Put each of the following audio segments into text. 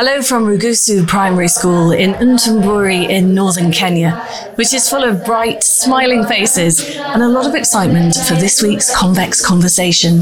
Hello from Rugusu Primary School in Ntumbiri in northern Kenya, which is full of bright, smiling faces and a lot of excitement for this week's Convex Conversation.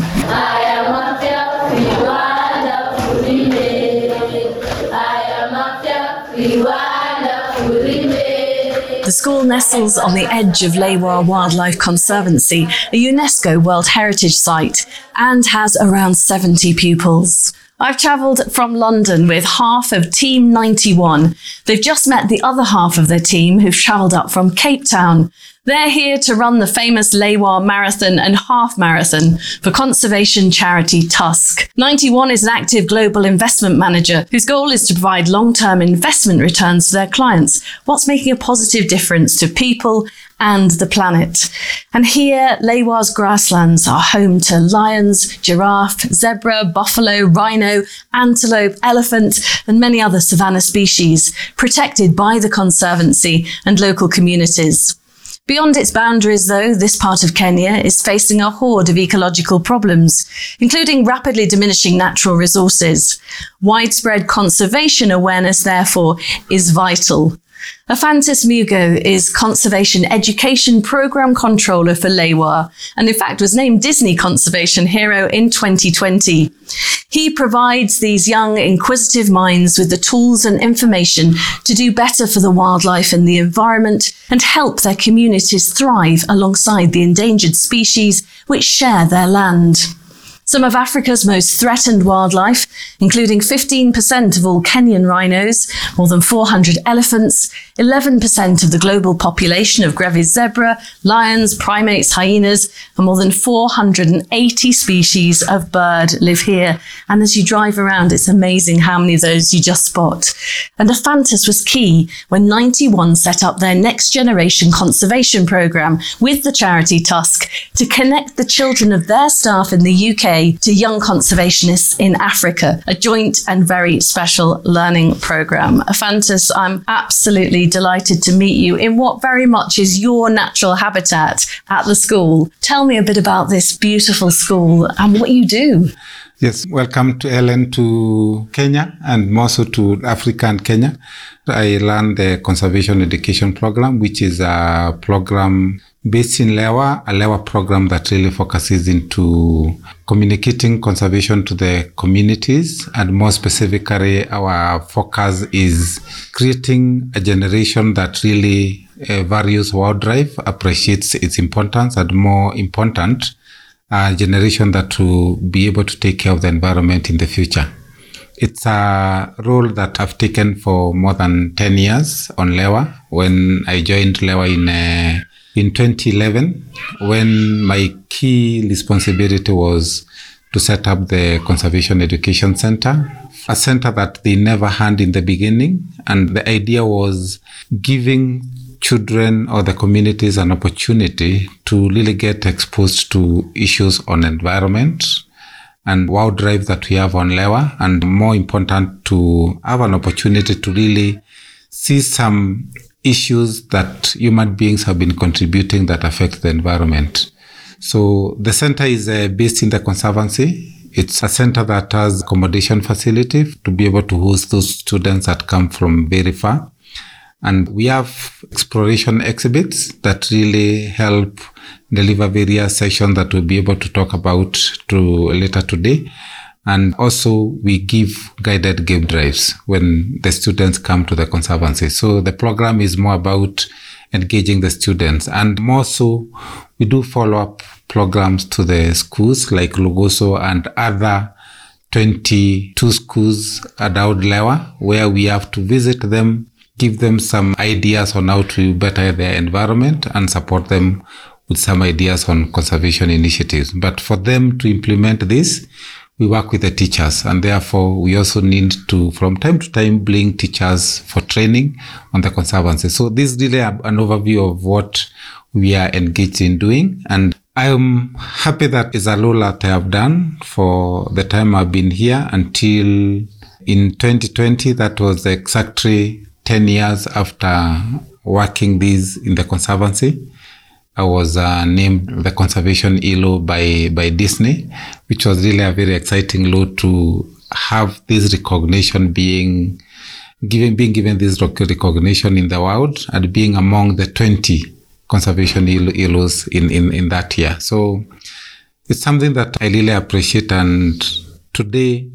The school nestles on the edge of Lewa Wildlife Conservancy, a UNESCO World Heritage Site, and has around 70 pupils. I've travelled from London with half of Team 91. They've just met the other half of their team who've travelled up from Cape Town. They're here to run the famous Lewa Marathon and Half Marathon for conservation charity Tusk. 91 is an active global investment manager whose goal is to provide long-term investment returns to their clients whilst making a positive difference to people and the planet. And here, Lewa's grasslands are home to lions, giraffe, zebra, buffalo, rhino, antelope, elephant, and many other savanna species protected by the Conservancy and local communities. Beyond its boundaries, though, this part of Kenya is facing a horde of ecological problems, including rapidly diminishing natural resources. Widespread conservation awareness, therefore, is vital. Ephantus Mugo is Conservation Education Program Controller for Lewa, and in fact was named Disney Conservation Hero in 2020. He provides these young, inquisitive minds with the tools and information to do better for the wildlife and the environment and help their communities thrive alongside the endangered species which share their land. Some of Africa's most threatened wildlife, including 15% of all Kenyan rhinos, more than 400 elephants, 11% of the global population of Grevy's zebra, lions, primates, hyenas, and more than 480 species of bird live here. And as you drive around, it's amazing how many of those you just spot. And Ephantus was key when 91 set up their next generation conservation program with the charity Tusk to connect the children of their staff in the UK to young conservationists in Africa, a joint and very special learning program. Ephantus, I'm absolutely delighted to meet you in what very much is your natural habitat at the school. Tell me a bit about this beautiful school and what you do. Yes, welcome to Helen to Kenya and more so to Africa and Kenya. I run the conservation education program, which is a program based in Lewa, a Lewa program that really focuses into communicating conservation to the communities. And more specifically, our focus is creating a generation that really uh, values wildlife, appreciates its importance, and more important, a generation that will be able to take care of the environment in the future. It's a role that I've taken for more than 10 years on Lewa. When I joined Lewa in uh, in 2011 when my key responsibility was to set up the Conservation Education Center, a center that they never had in the beginning. And the idea was giving children or the communities an opportunity to really get exposed to issues on environment and wildlife that we have on Lewa, and more important, to have an opportunity to really see some issues that human beings have been contributing that affect the environment. So the center is uh, based in the conservancy. It's a center that has accommodation facility to be able to host those students that come from very far. And we have exploration exhibits that really help deliver various sessions that we'll be able to talk about to later today. And also we give guided game drives when the students come to the conservancy. So the program is more about engaging the students and more so we do follow up programs to the schools like Lugoso and other 22 schools around Lewa where we have to visit them, give them some ideas on how to better their environment and support them with some ideas on conservation initiatives. But for them to implement this, we work with the teachers and therefore we also need to from time to time bring teachers for training on the conservancy. So this is really an overview of what we are engaged in doing. And i'm happy that is a role that i have done for the time i've been here until in 2020 that was exactly 10 years after working this in the conservancy I was uh, named the conservation hero by by Disney, which was really a very exciting role to have this recognition being given, being given this recognition in the world and being among the 20 conservation ILOs in, in, in that year. So it's something that I really appreciate. And today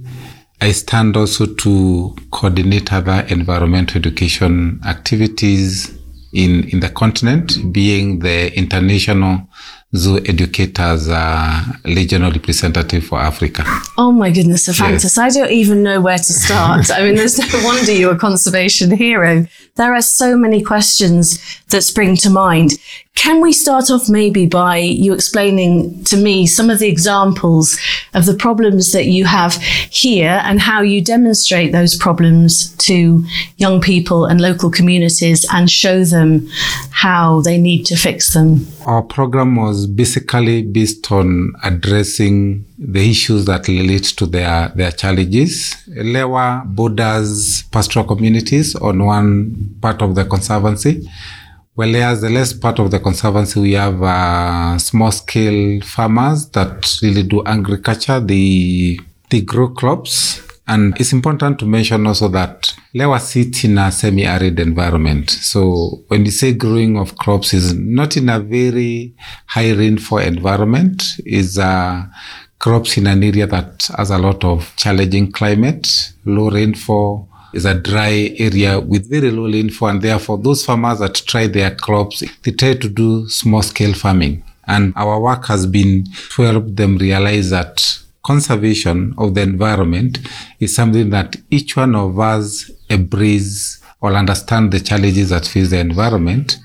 I stand also to coordinate other environmental education activities in, in the continent, being the international zoo educators uh, regional representative for Africa. Oh my goodness, Ephantus. Yes. I don't even know where to start. I mean, there's no wonder you're a conservation hero. There are so many questions that spring to mind. Can we start off maybe by you explaining to me some of the examples of the problems that you have here and how you demonstrate those problems to young people and local communities and show them how they need to fix them? Our program was basically based on addressing the issues that relate to their, their challenges. Lewa borders pastoral communities on one part of the conservancy well, as the less part of the conservancy, we have uh, small scale farmers that really do agriculture. They, they grow crops. And it's important to mention also that Lewa sits in a semi-arid environment. So when you say growing of crops is not in a very high rainfall environment, is uh, crops in an area that has a lot of challenging climate, low rainfall, is a dry area with very low rainfall, and therefore those farmers that try their crops, they try to do small scale farming. And our work has been to help them realize that conservation of the environment is something that each one of us embrace or understand the challenges that face the environment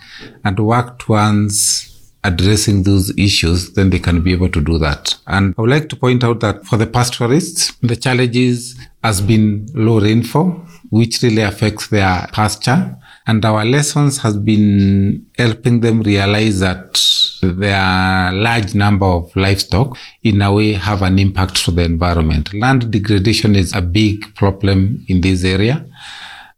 and work towards addressing those issues, then they can be able to do that. And I would like to point out that for the pastoralists, the challenges has been low rainfall, which really affects their pasture. And our lessons has been helping them realize that their large number of livestock in a way have an impact to the environment. Land degradation is a big problem in this area.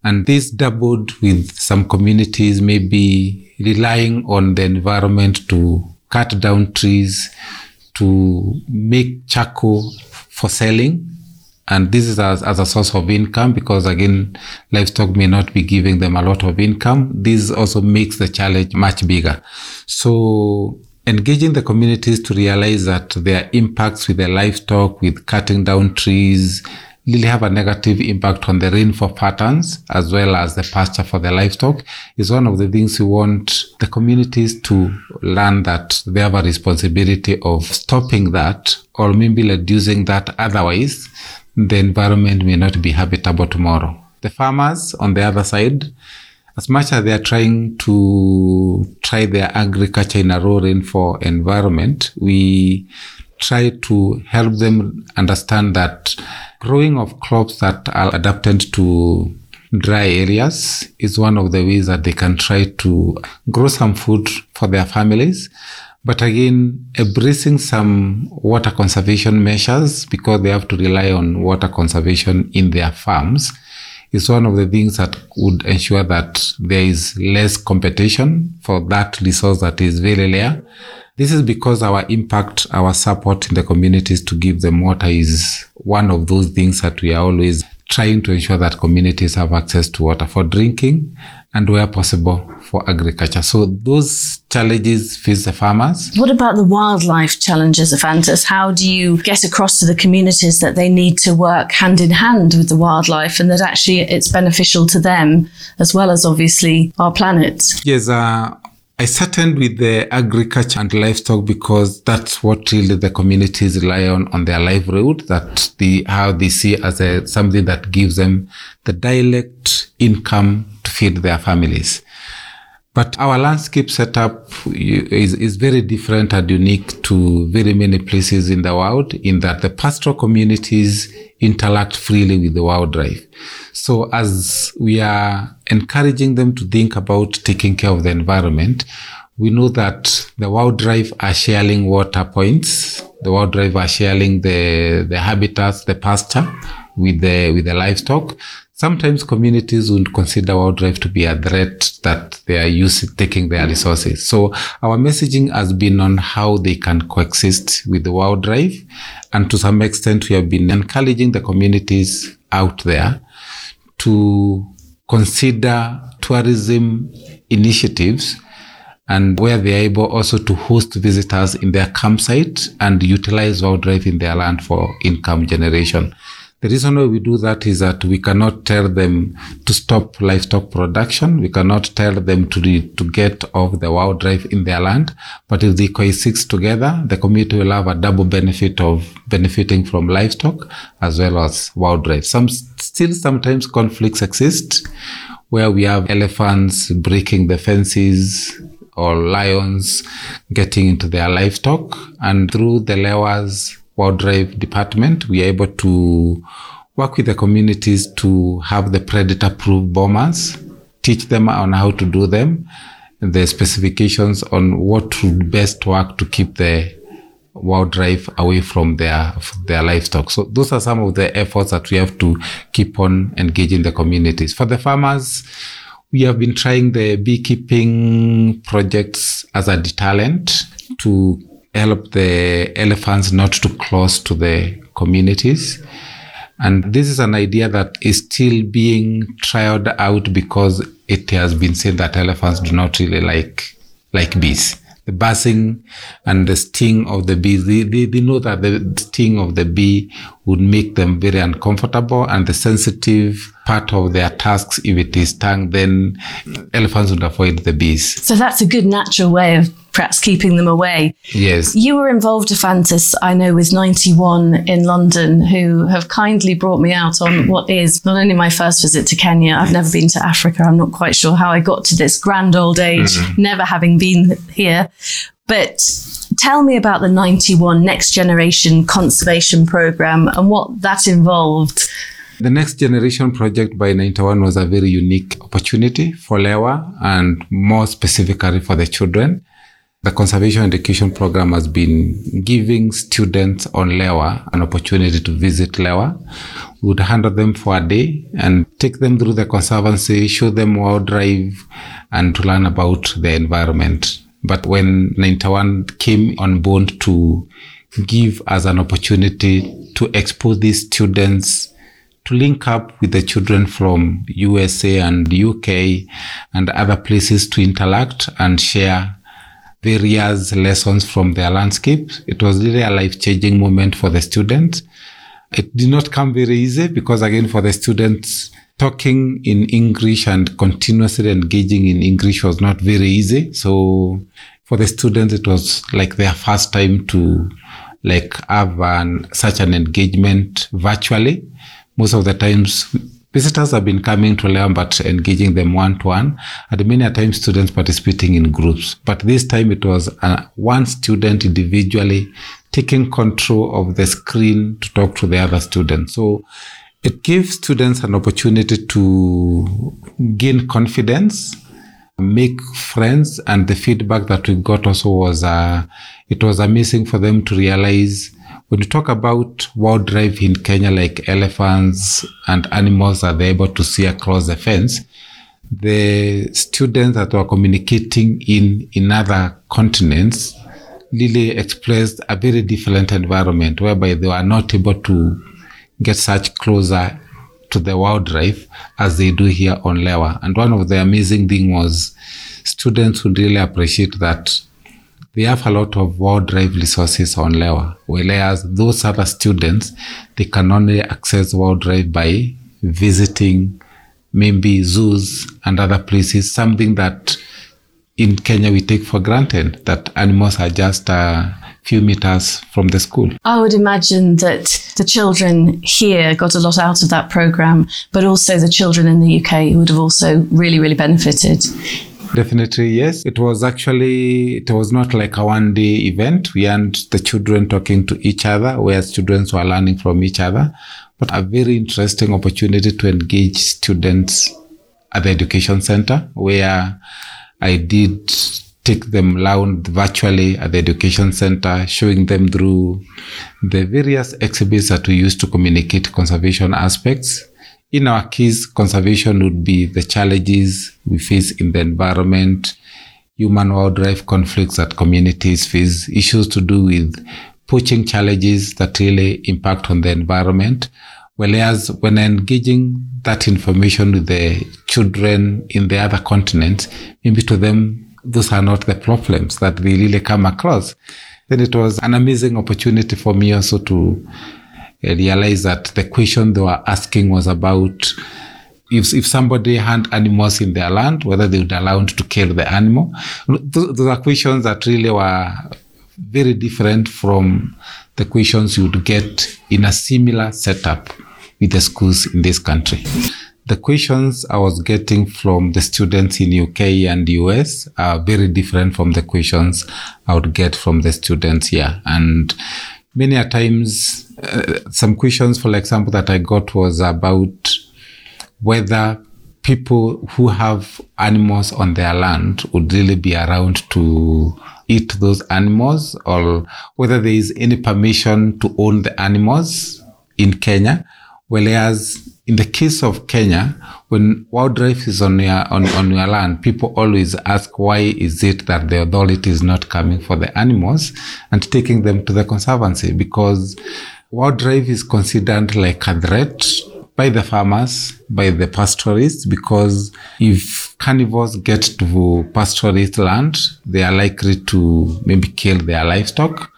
And this doubled with some communities maybe relying on the environment to cut down trees, to make charcoal for selling and this is as, as a source of income because again, livestock may not be giving them a lot of income. This also makes the challenge much bigger. So engaging the communities to realize that their impacts with their livestock, with cutting down trees, really have a negative impact on the rainfall patterns as well as the pasture for the livestock is one of the things we want the communities to learn that they have a responsibility of stopping that or maybe reducing that otherwise the environment may not be habitable tomorrow. The farmers, on the other side, as much as they are trying to try their agriculture in a low rainfall environment, we try to help them understand that growing of crops that are adapted to dry areas is one of the ways that they can try to grow some food for their families but again, embracing some water conservation measures because they have to rely on water conservation in their farms is one of the things that would ensure that there is less competition for that resource that is very rare. This is because our impact, our support in the communities to give them water is one of those things that we are always trying to ensure that communities have access to water for drinking and where possible for agriculture. So those challenges face the farmers. What about the wildlife challenges, of Ephantus? How do you get across to the communities that they need to work hand in hand with the wildlife and that actually it's beneficial to them as well as obviously our planet? Yes, uh, I started with the agriculture and livestock because that's what really the communities rely on on their livelihood. That the how they see as a something that gives them the direct income to feed their families. But our landscape setup is, is very different and unique to very many places in the world in that the pastoral communities interact freely with the wildlife. So as we are encouraging them to think about taking care of the environment, we know that the wildlife are sharing water points. The wildlife are sharing the, the habitats, the pasture with the, with the livestock sometimes communities would consider wildlife to be a threat that they are using taking their mm. resources. So our messaging has been on how they can coexist with the wildlife. And to some extent, we have been encouraging the communities out there to consider tourism initiatives and where they are able also to host visitors in their campsite and utilize wildlife in their land for income generation. The reason why we do that is that we cannot tell them to stop livestock production. We cannot tell them to, to get off the wildlife in their land. But if they coexist together, the community will have a double benefit of benefiting from livestock as well as wildlife. Some still sometimes conflicts exist where we have elephants breaking the fences or lions getting into their livestock and through the Lewa's wildlife department, we are able to work with the communities to have the predator proof bomas, teach them on how to do them, the specifications on what would best work to keep the wildlife away from their their livestock. So those are some of the efforts that we have to keep on engaging the communities. For the farmers, we have been trying the beekeeping projects as a deterrent to help the elephants not to close to the communities. And this is an idea that is still being tried out because it has been said that elephants do not really like like bees. The buzzing and the sting of the bees, they, they, they know that the sting of the bee would make them very uncomfortable and the sensitive part of their tasks, if it is tongue, then elephants would avoid the bees. So that's a good natural way of perhaps keeping them away. Yes. You were involved, Fantas, I know, with 91 in London, who have kindly brought me out on what is not only my first visit to Kenya, I've never been to Africa. I'm not quite sure how I got to this grand old age, mm-hmm. never having been here. But tell me about the 91 Next Generation Conservation Programme and what that involved. The Next Generation project by 91 was a very unique opportunity for Lewa and more specifically for the children. The Conservation Education Program has been giving students on Lewa an opportunity to visit Lewa. We would handle them for a day and take them through the conservancy, show them wildlife, and to learn about the environment. But when 91 came on board to give us an opportunity to expose these students to link up with the children from USA and UK and other places to interact and share various lessons from their landscape. It was really a life changing moment for the students. It did not come very easy because again, for the students, talking in English and continuously engaging in English was not very easy. So for the students, it was like their first time to like have an, such an engagement virtually. Most of the times Visitors have been coming to learn, but engaging them one to one, and many a time students participating in groups. But this time it was uh, one student individually taking control of the screen to talk to the other students. So it gives students an opportunity to gain confidence, make friends, and the feedback that we got also was uh, it was amazing for them to realize when you talk about wildlife in Kenya, like elephants and animals that they're able to see across the fence, the students that were communicating in, in other continents really expressed a very different environment whereby they were not able to get such closer to the wildlife as they do here on Lewa. And one of the amazing thing was students would really appreciate that we have a lot of wildlife resources on Lewa, whereas those other students, they can only access wildlife by visiting maybe zoos and other places, something that in Kenya we take for granted, that animals are just a few meters from the school. I would imagine that the children here got a lot out of that program, but also the children in the UK would have also really, really benefited. Definitely, yes. It was actually, it was not like a one day event. We had the children talking to each other, where students were learning from each other, but a very interesting opportunity to engage students at the education center, where I did take them around virtually at the education center, showing them through the various exhibits that we use to communicate conservation aspects in our case, conservation would be the challenges we face in the environment, human wildlife conflicts that communities face, issues to do with poaching challenges that really impact on the environment. Whereas when engaging that information with the children in the other continents, maybe to them, those are not the problems that they really come across. Then it was an amazing opportunity for me also to uh, realize that the question they were asking was about if, if somebody had animals in their land, whether they would allow to kill the animal. Those, those are questions that really were very different from the questions you would get in a similar setup with the schools in this country. The questions I was getting from the students in UK and US are very different from the questions I would get from the students here. And many a times, uh, some questions, for example, that I got was about whether people who have animals on their land would really be around to eat those animals or whether there is any permission to own the animals in Kenya. Whereas in the case of Kenya, when wildlife is on your, on, on your land, people always ask why is it that the authority is not coming for the animals and taking them to the conservancy because wildlife is considered like a threat by the farmers, by the pastoralists, because if carnivores get to pastoralist land, they are likely to maybe kill their livestock.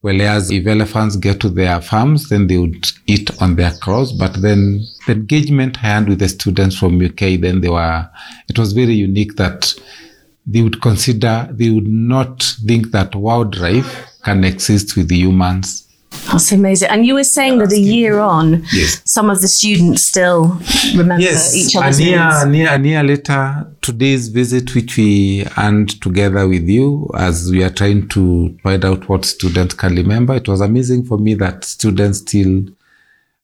Whereas if elephants get to their farms, then they would eat on their crops. But then the engagement I had with the students from UK, then they were, it was very unique that they would consider, they would not think that wildlife can exist with humans that's amazing. And you were saying that a year on, yes. some of the students still remember yes. each other's year. A year, a year later, today's visit, which we earned together with you as we are trying to find out what students can remember, it was amazing for me that students still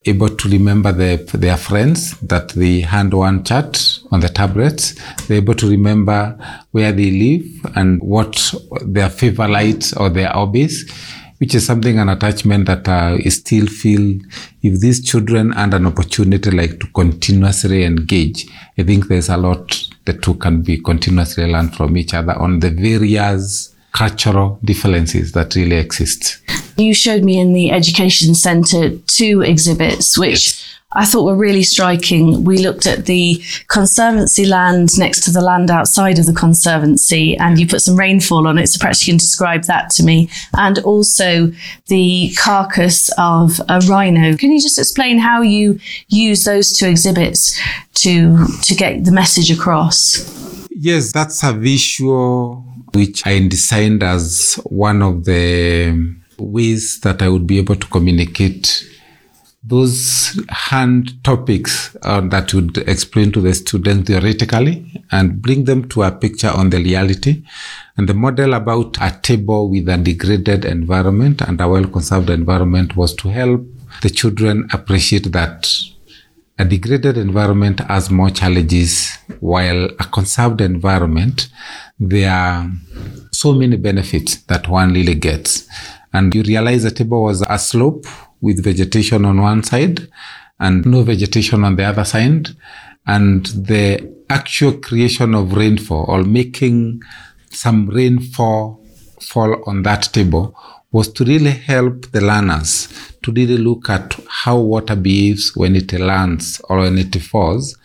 able to remember their, their friends, that they hand one chat on the tablets. They're able to remember where they live and what their favorite or their hobbies which is something an attachment that uh, I still feel if these children had an opportunity like to continuously engage, I think there's a lot the two can be continuously learn from each other on the various cultural differences that really exist. You showed me in the education centre two exhibits, which. I thought were really striking. We looked at the conservancy land next to the land outside of the conservancy, and you put some rainfall on it. So perhaps you can describe that to me. And also the carcass of a rhino. Can you just explain how you use those two exhibits to to get the message across? Yes, that's a visual which I designed as one of the ways that I would be able to communicate those hand topics uh, that would explain to the students theoretically and bring them to a picture on the reality. And the model about a table with a degraded environment and a well-conserved environment was to help the children appreciate that a degraded environment has more challenges while a conserved environment, there are so many benefits that one really gets. And you realize the table was a slope with vegetation on one side and no vegetation on the other side. And the actual creation of rainfall or making some rainfall fall on that table was to really help the learners to really look at how water behaves when it lands or when it falls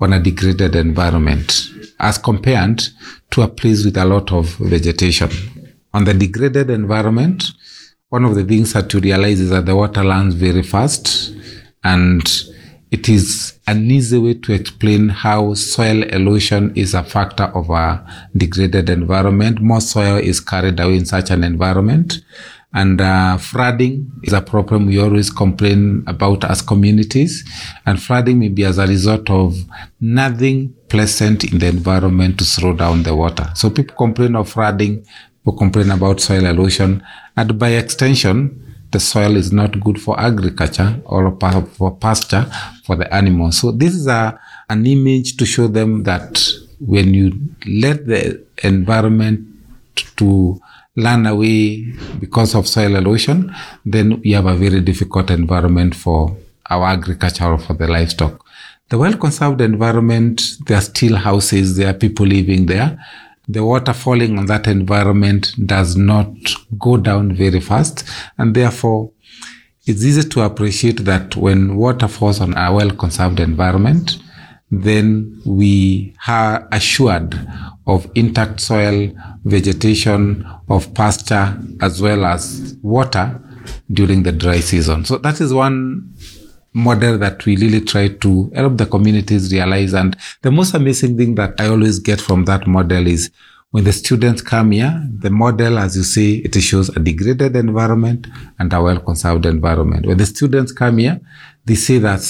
on a degraded environment as compared to a place with a lot of vegetation. On the degraded environment, one of the things that you realize is that the water lands very fast and it is an easy way to explain how soil erosion is a factor of a degraded environment. More soil is carried away in such an environment. And uh, flooding is a problem we always complain about as communities. And flooding may be as a result of nothing pleasant in the environment to slow down the water. So people complain of flooding who complain about soil erosion. And by extension, the soil is not good for agriculture or for pasture for the animals. So this is a, an image to show them that when you let the environment to run away because of soil erosion, then we have a very difficult environment for our agriculture or for the livestock. The well conserved environment, there are still houses, there are people living there. The water falling on that environment does not go down very fast. And therefore, it's easy to appreciate that when water falls on a well conserved environment, then we are assured of intact soil, vegetation, of pasture, as well as water during the dry season. So that is one model that we really try to help the communities realize. And the most amazing thing that I always get from that model is when the students come here, the model, as you see, it shows a degraded environment and a well-conserved environment. When the students come here, they say that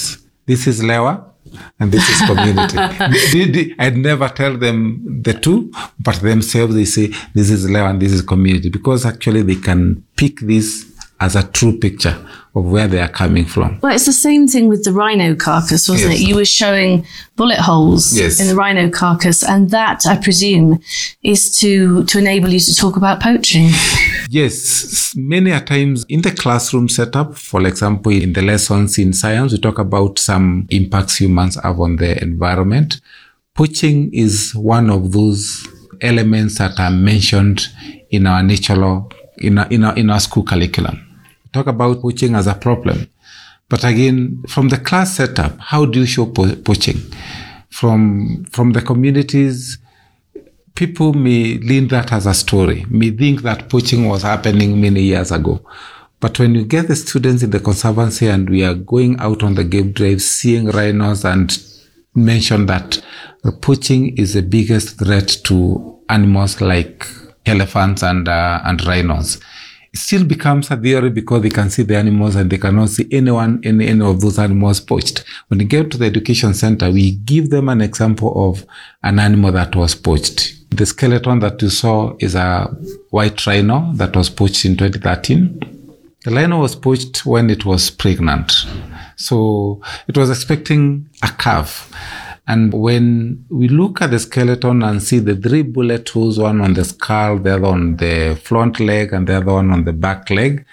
this is Lewa and this is community. I'd never tell them the two, but themselves they say this is Lewa and this is community because actually they can pick this as a true picture of where they are coming from. Well, it's the same thing with the rhino carcass, wasn't yes. it? You were showing bullet holes yes. in the rhino carcass, and that, I presume, is to to enable you to talk about poaching. Yes, many a times in the classroom setup, for example, in the lessons in science, we talk about some impacts humans have on the environment. Poaching is one of those elements that are mentioned in our natural in our, in our, in school curriculum talk about poaching as a problem. But again, from the class setup, how do you show po- poaching? From, from the communities, people may lean that as a story, may think that poaching was happening many years ago. But when you get the students in the conservancy and we are going out on the game drive, seeing rhinos and mention that poaching is the biggest threat to animals like elephants and, uh, and rhinos still becomes a theory because they can see the animals and they cannot see anyone, any, any of those animals poached. When you get to the education center, we give them an example of an animal that was poached. The skeleton that you saw is a white rhino that was poached in 2013. The rhino was poached when it was pregnant. So it was expecting a calf. And when we look at the skeleton and see the three bullet holes, one on the skull, the other on the front leg, and the other one on the back leg,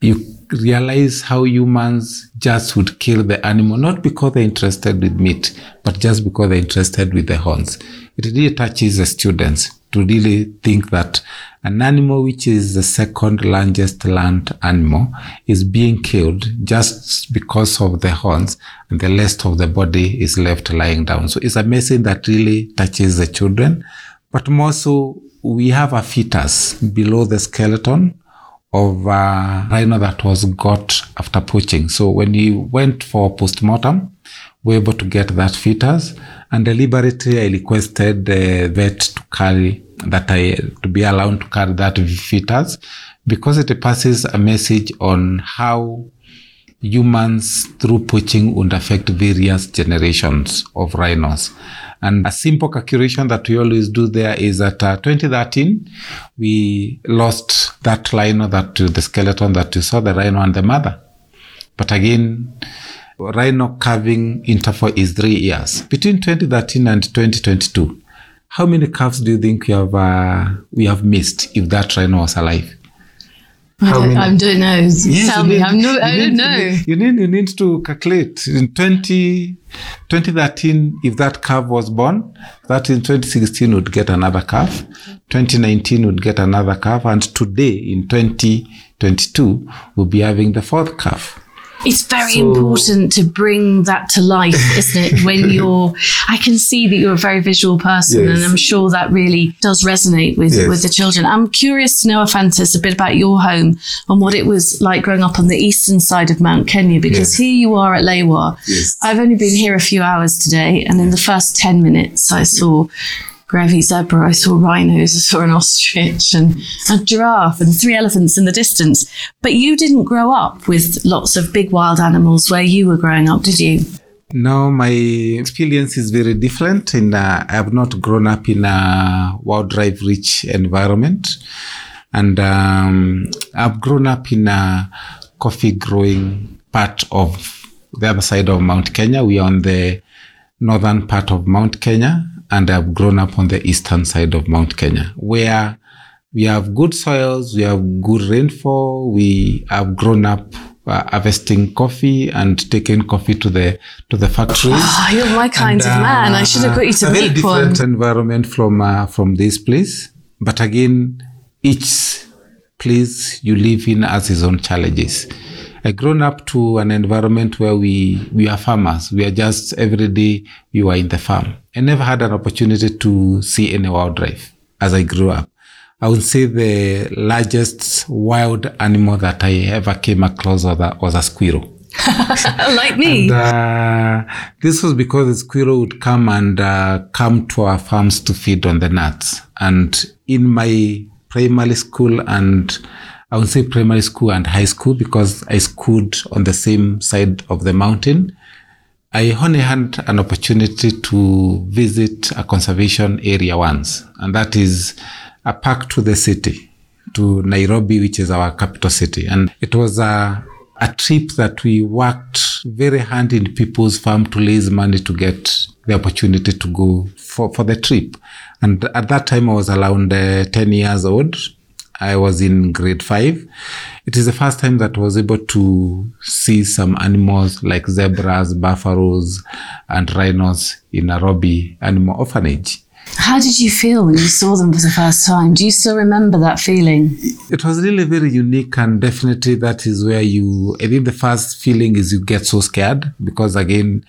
you realize how humans just would kill the animal, not because they're interested with meat, but just because they're interested with the horns. It really touches the students to really think that an animal which is the second largest land animal is being killed just because of the horns and the rest of the body is left lying down. So it's amazing that really touches the children. But more so, we have a fetus below the skeleton of rhino that was got after poaching. So when we went for postmortem, we were able to get that fetus and deliberately I requested the vet to carry that I to be allowed to carry that fetus because it passes a message on how humans through poaching would affect various generations of rhinos. And a simple calculation that we always do there is that uh, 2013, we lost that rhino, that the skeleton that you saw, the rhino and the mother. But again, rhino calving interval is three years. Between 2013 and 2022, how many calves do you think we have uh, we have missed if that rhino was alive? I don't, I don't know. Yes, Tell me. Need, I'm no, I don't know. You need, you need to calculate. In 20, 2013, if that calf was born, that in 2016 would get another calf. 2019 would get another calf. And today, in 2022, we'll be having the fourth calf. It's very so, important to bring that to life, isn't it? When you're, I can see that you're a very visual person, yes. and I'm sure that really does resonate with yes. with the children. I'm curious to know, Ephantus, a bit about your home and what it was like growing up on the eastern side of Mount Kenya, because yes. here you are at Lewa. I've only been here a few hours today, and in the first ten minutes, I saw Grevy's zebra. I saw rhinos, I saw an ostrich and a giraffe and three elephants in the distance. But you didn't grow up with lots of big wild animals where you were growing up, did you? No, my experience is very different. In uh, I have not grown up in a wildlife rich environment, and um, I've grown up in a coffee growing part of the other side of Mount Kenya. We are on the northern part of Mount Kenya, and I've grown up on the eastern side of Mount Kenya, where we have good soils, we have good rainfall, we have grown up uh, harvesting coffee and taking coffee to the to the factories. Oh, you're my kind And, of man. I should have got you to a very meet one. different environment from uh, from this place. But again, each place you live in has its own challenges. I grown up to an environment where we we are farmers. We are just every day we were in the farm. I never had an opportunity to see any wildlife as I grew up. I would say the largest wild animal that I ever came across was a, was a squirrel. like me. And, uh, this was because the squirrel would come and uh, come to our farms to feed on the nuts. And in my primary school and I would say primary school and high school because I schooled on the same side of the mountain. I only had an opportunity to visit a conservation area once, and that is a park to the city, to Nairobi, which is our capital city. And it was a, a trip that we worked very hard in people's farm to raise money to get the opportunity to go for, for the trip. And at that time, I was around uh, 10 years old. I was in grade five. It is the first time that I was able to see some animals like zebras, buffaloes, and rhinos in Nairobi Animal Orphanage. How did you feel when you saw them for the first time? Do you still remember that feeling? It was really very unique, and definitely that is where you. I think the first feeling is you get so scared because again,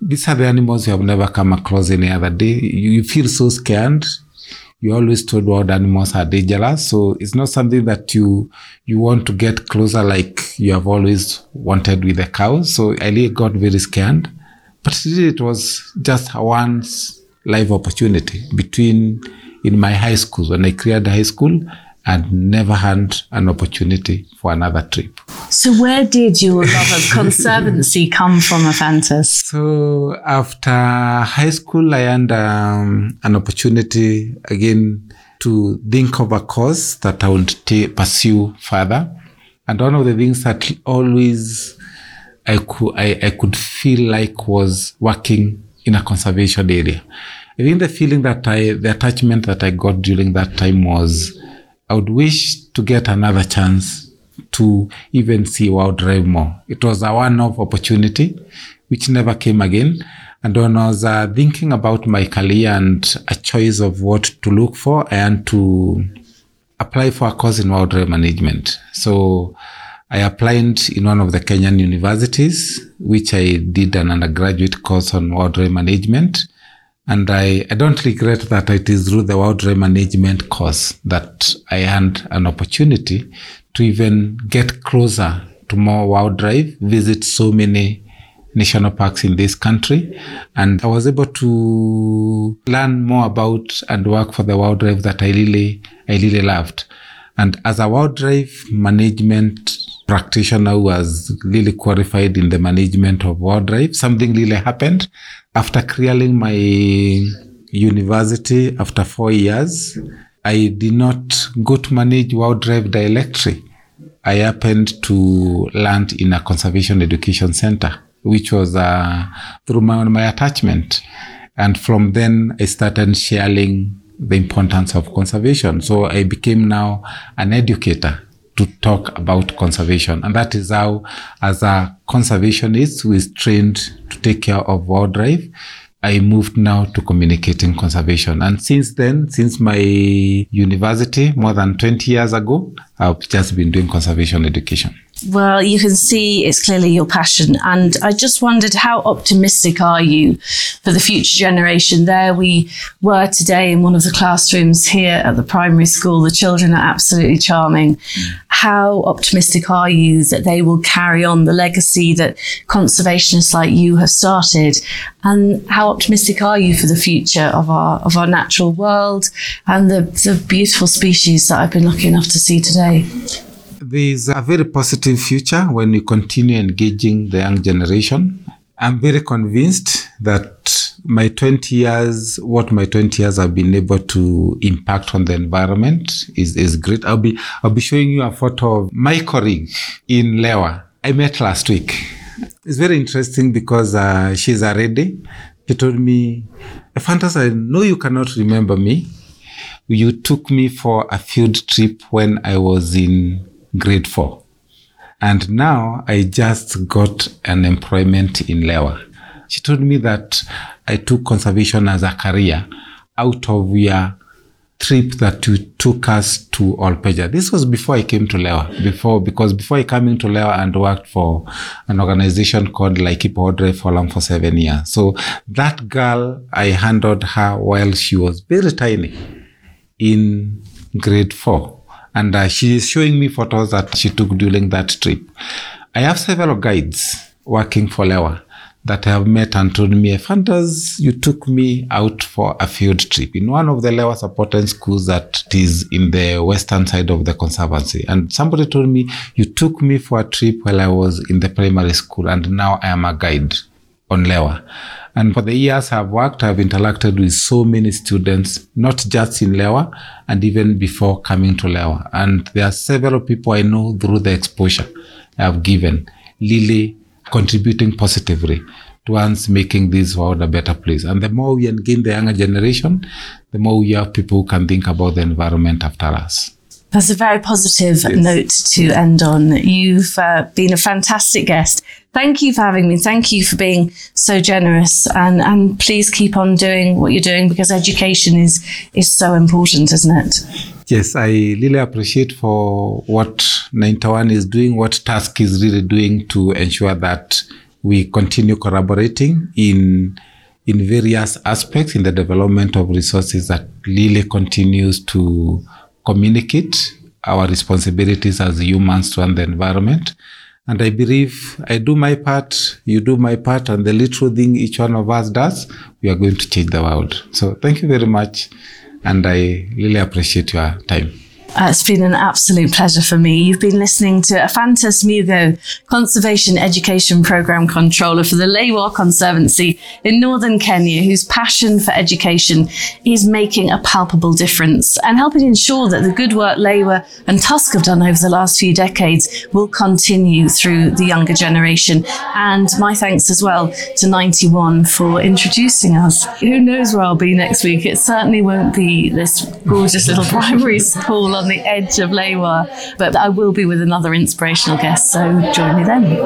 these are the animals you have never come across any other day. You, you feel so scared. You always told wild animals are dangerous, so it's not something that you you want to get closer like you have always wanted with the cows. So I got very scared, but it was just one life opportunity between in my high school. When I cleared high school and never had an opportunity for another trip. So, where did your love of conservancy come from, Ephantus? So after high school, I had um, an opportunity again to think of a course that I would ta- pursue further. And one of the things that always I could, I, I could feel like was working in a conservation area. I think the feeling that I, the attachment that I got during that time was I would wish to get another chance to even see wildlife more. It was a one-off opportunity, which never came again. And when I was uh, thinking about my career and a choice of what to look for, and to apply for a course in wildlife management. So I applied in one of the Kenyan universities, which I did an undergraduate course on wildlife management. And I, I don't regret that it is through the wildlife management course that I had an opportunity to even get closer to more wildlife, visit so many national parks in this country. And I was able to learn more about and work for the wildlife that I really, I really loved. And as a wildlife management practitioner who was really qualified in the management of wildlife, something really happened after clearing my university after four years. I did not go to manage wildlife directly. I happened to land in a conservation education center, which was uh, through my, my attachment. And from then, I started sharing the importance of conservation. So I became now an educator to talk about conservation. And that is how, as a conservationist who is trained to take care of wildlife, I moved now to communicating conservation. And since then, since my university, more than 20 years ago, I've just been doing conservation education. Well, you can see it's clearly your passion. And I just wondered how optimistic are you for the future generation? There we were today in one of the classrooms here at the primary school. The children are absolutely charming. How optimistic are you that they will carry on the legacy that conservationists like you have started? And how optimistic are you for the future of our of our natural world and the, the beautiful species that I've been lucky enough to see today? There's a very positive future when we continue engaging the young generation. I'm very convinced that my 20 years, what my 20 years have been able to impact on the environment is, is great. I'll be, I'll be showing you a photo of my colleague in Lewa. I met last week. It's very interesting because uh, she's a lady. She told me, Fantas, I know you cannot remember me. You took me for a field trip when I was in grade four. And now I just got an employment in Lewa. She told me that I took conservation as a career out of your trip that you took us to Ol Pejeta. This was before I came to Lewa. Before because before I came into Lewa and worked for an organization called Laikipia Odre Forum for seven years. So that girl, I handled her while she was very tiny in grade four. And uh, she is showing me photos that she took during that trip. I have several guides working for Lewa that I have met and told me, Fantas, you took me out for a field trip in one of the Lewa supporting schools that is in the western side of the conservancy. And somebody told me, you took me for a trip while I was in the primary school and now I am a guide on Lewa. And for the years I've worked, I've interacted with so many students, not just in Lewa and even before coming to Lewa. And there are several people I know through the exposure I've given, Lily contributing positively towards making this world a better place. And the more we engage the younger generation, the more we have people who can think about the environment after us. That's a very positive yes. note to end on. You've uh, been a fantastic guest. Thank you for having me. Thank you for being so generous, and and please keep on doing what you're doing because education is is so important, isn't it? Yes, I really appreciate for what 91 is doing, what Tusk is really doing to ensure that we continue collaborating in in various aspects in the development of resources that really continues to communicate our responsibilities as humans to the environment. And I believe I do my part, you do my part, and the little thing each one of us does, we are going to change the world. So thank you very much. And I really appreciate your time. Uh, it's been an absolute pleasure for me. You've been listening to Ephantus Mugo, Conservation Education Programme Controller for the Lewa Conservancy in northern Kenya, whose passion for education is making a palpable difference and helping ensure that the good work Lewa and Tusk have done over the last few decades will continue through the younger generation. And my thanks as well to 91 for introducing us. Who knows where I'll be next week? It certainly won't be this gorgeous little primary school the edge of Lewa. But I will be with another inspirational guest, so join me then.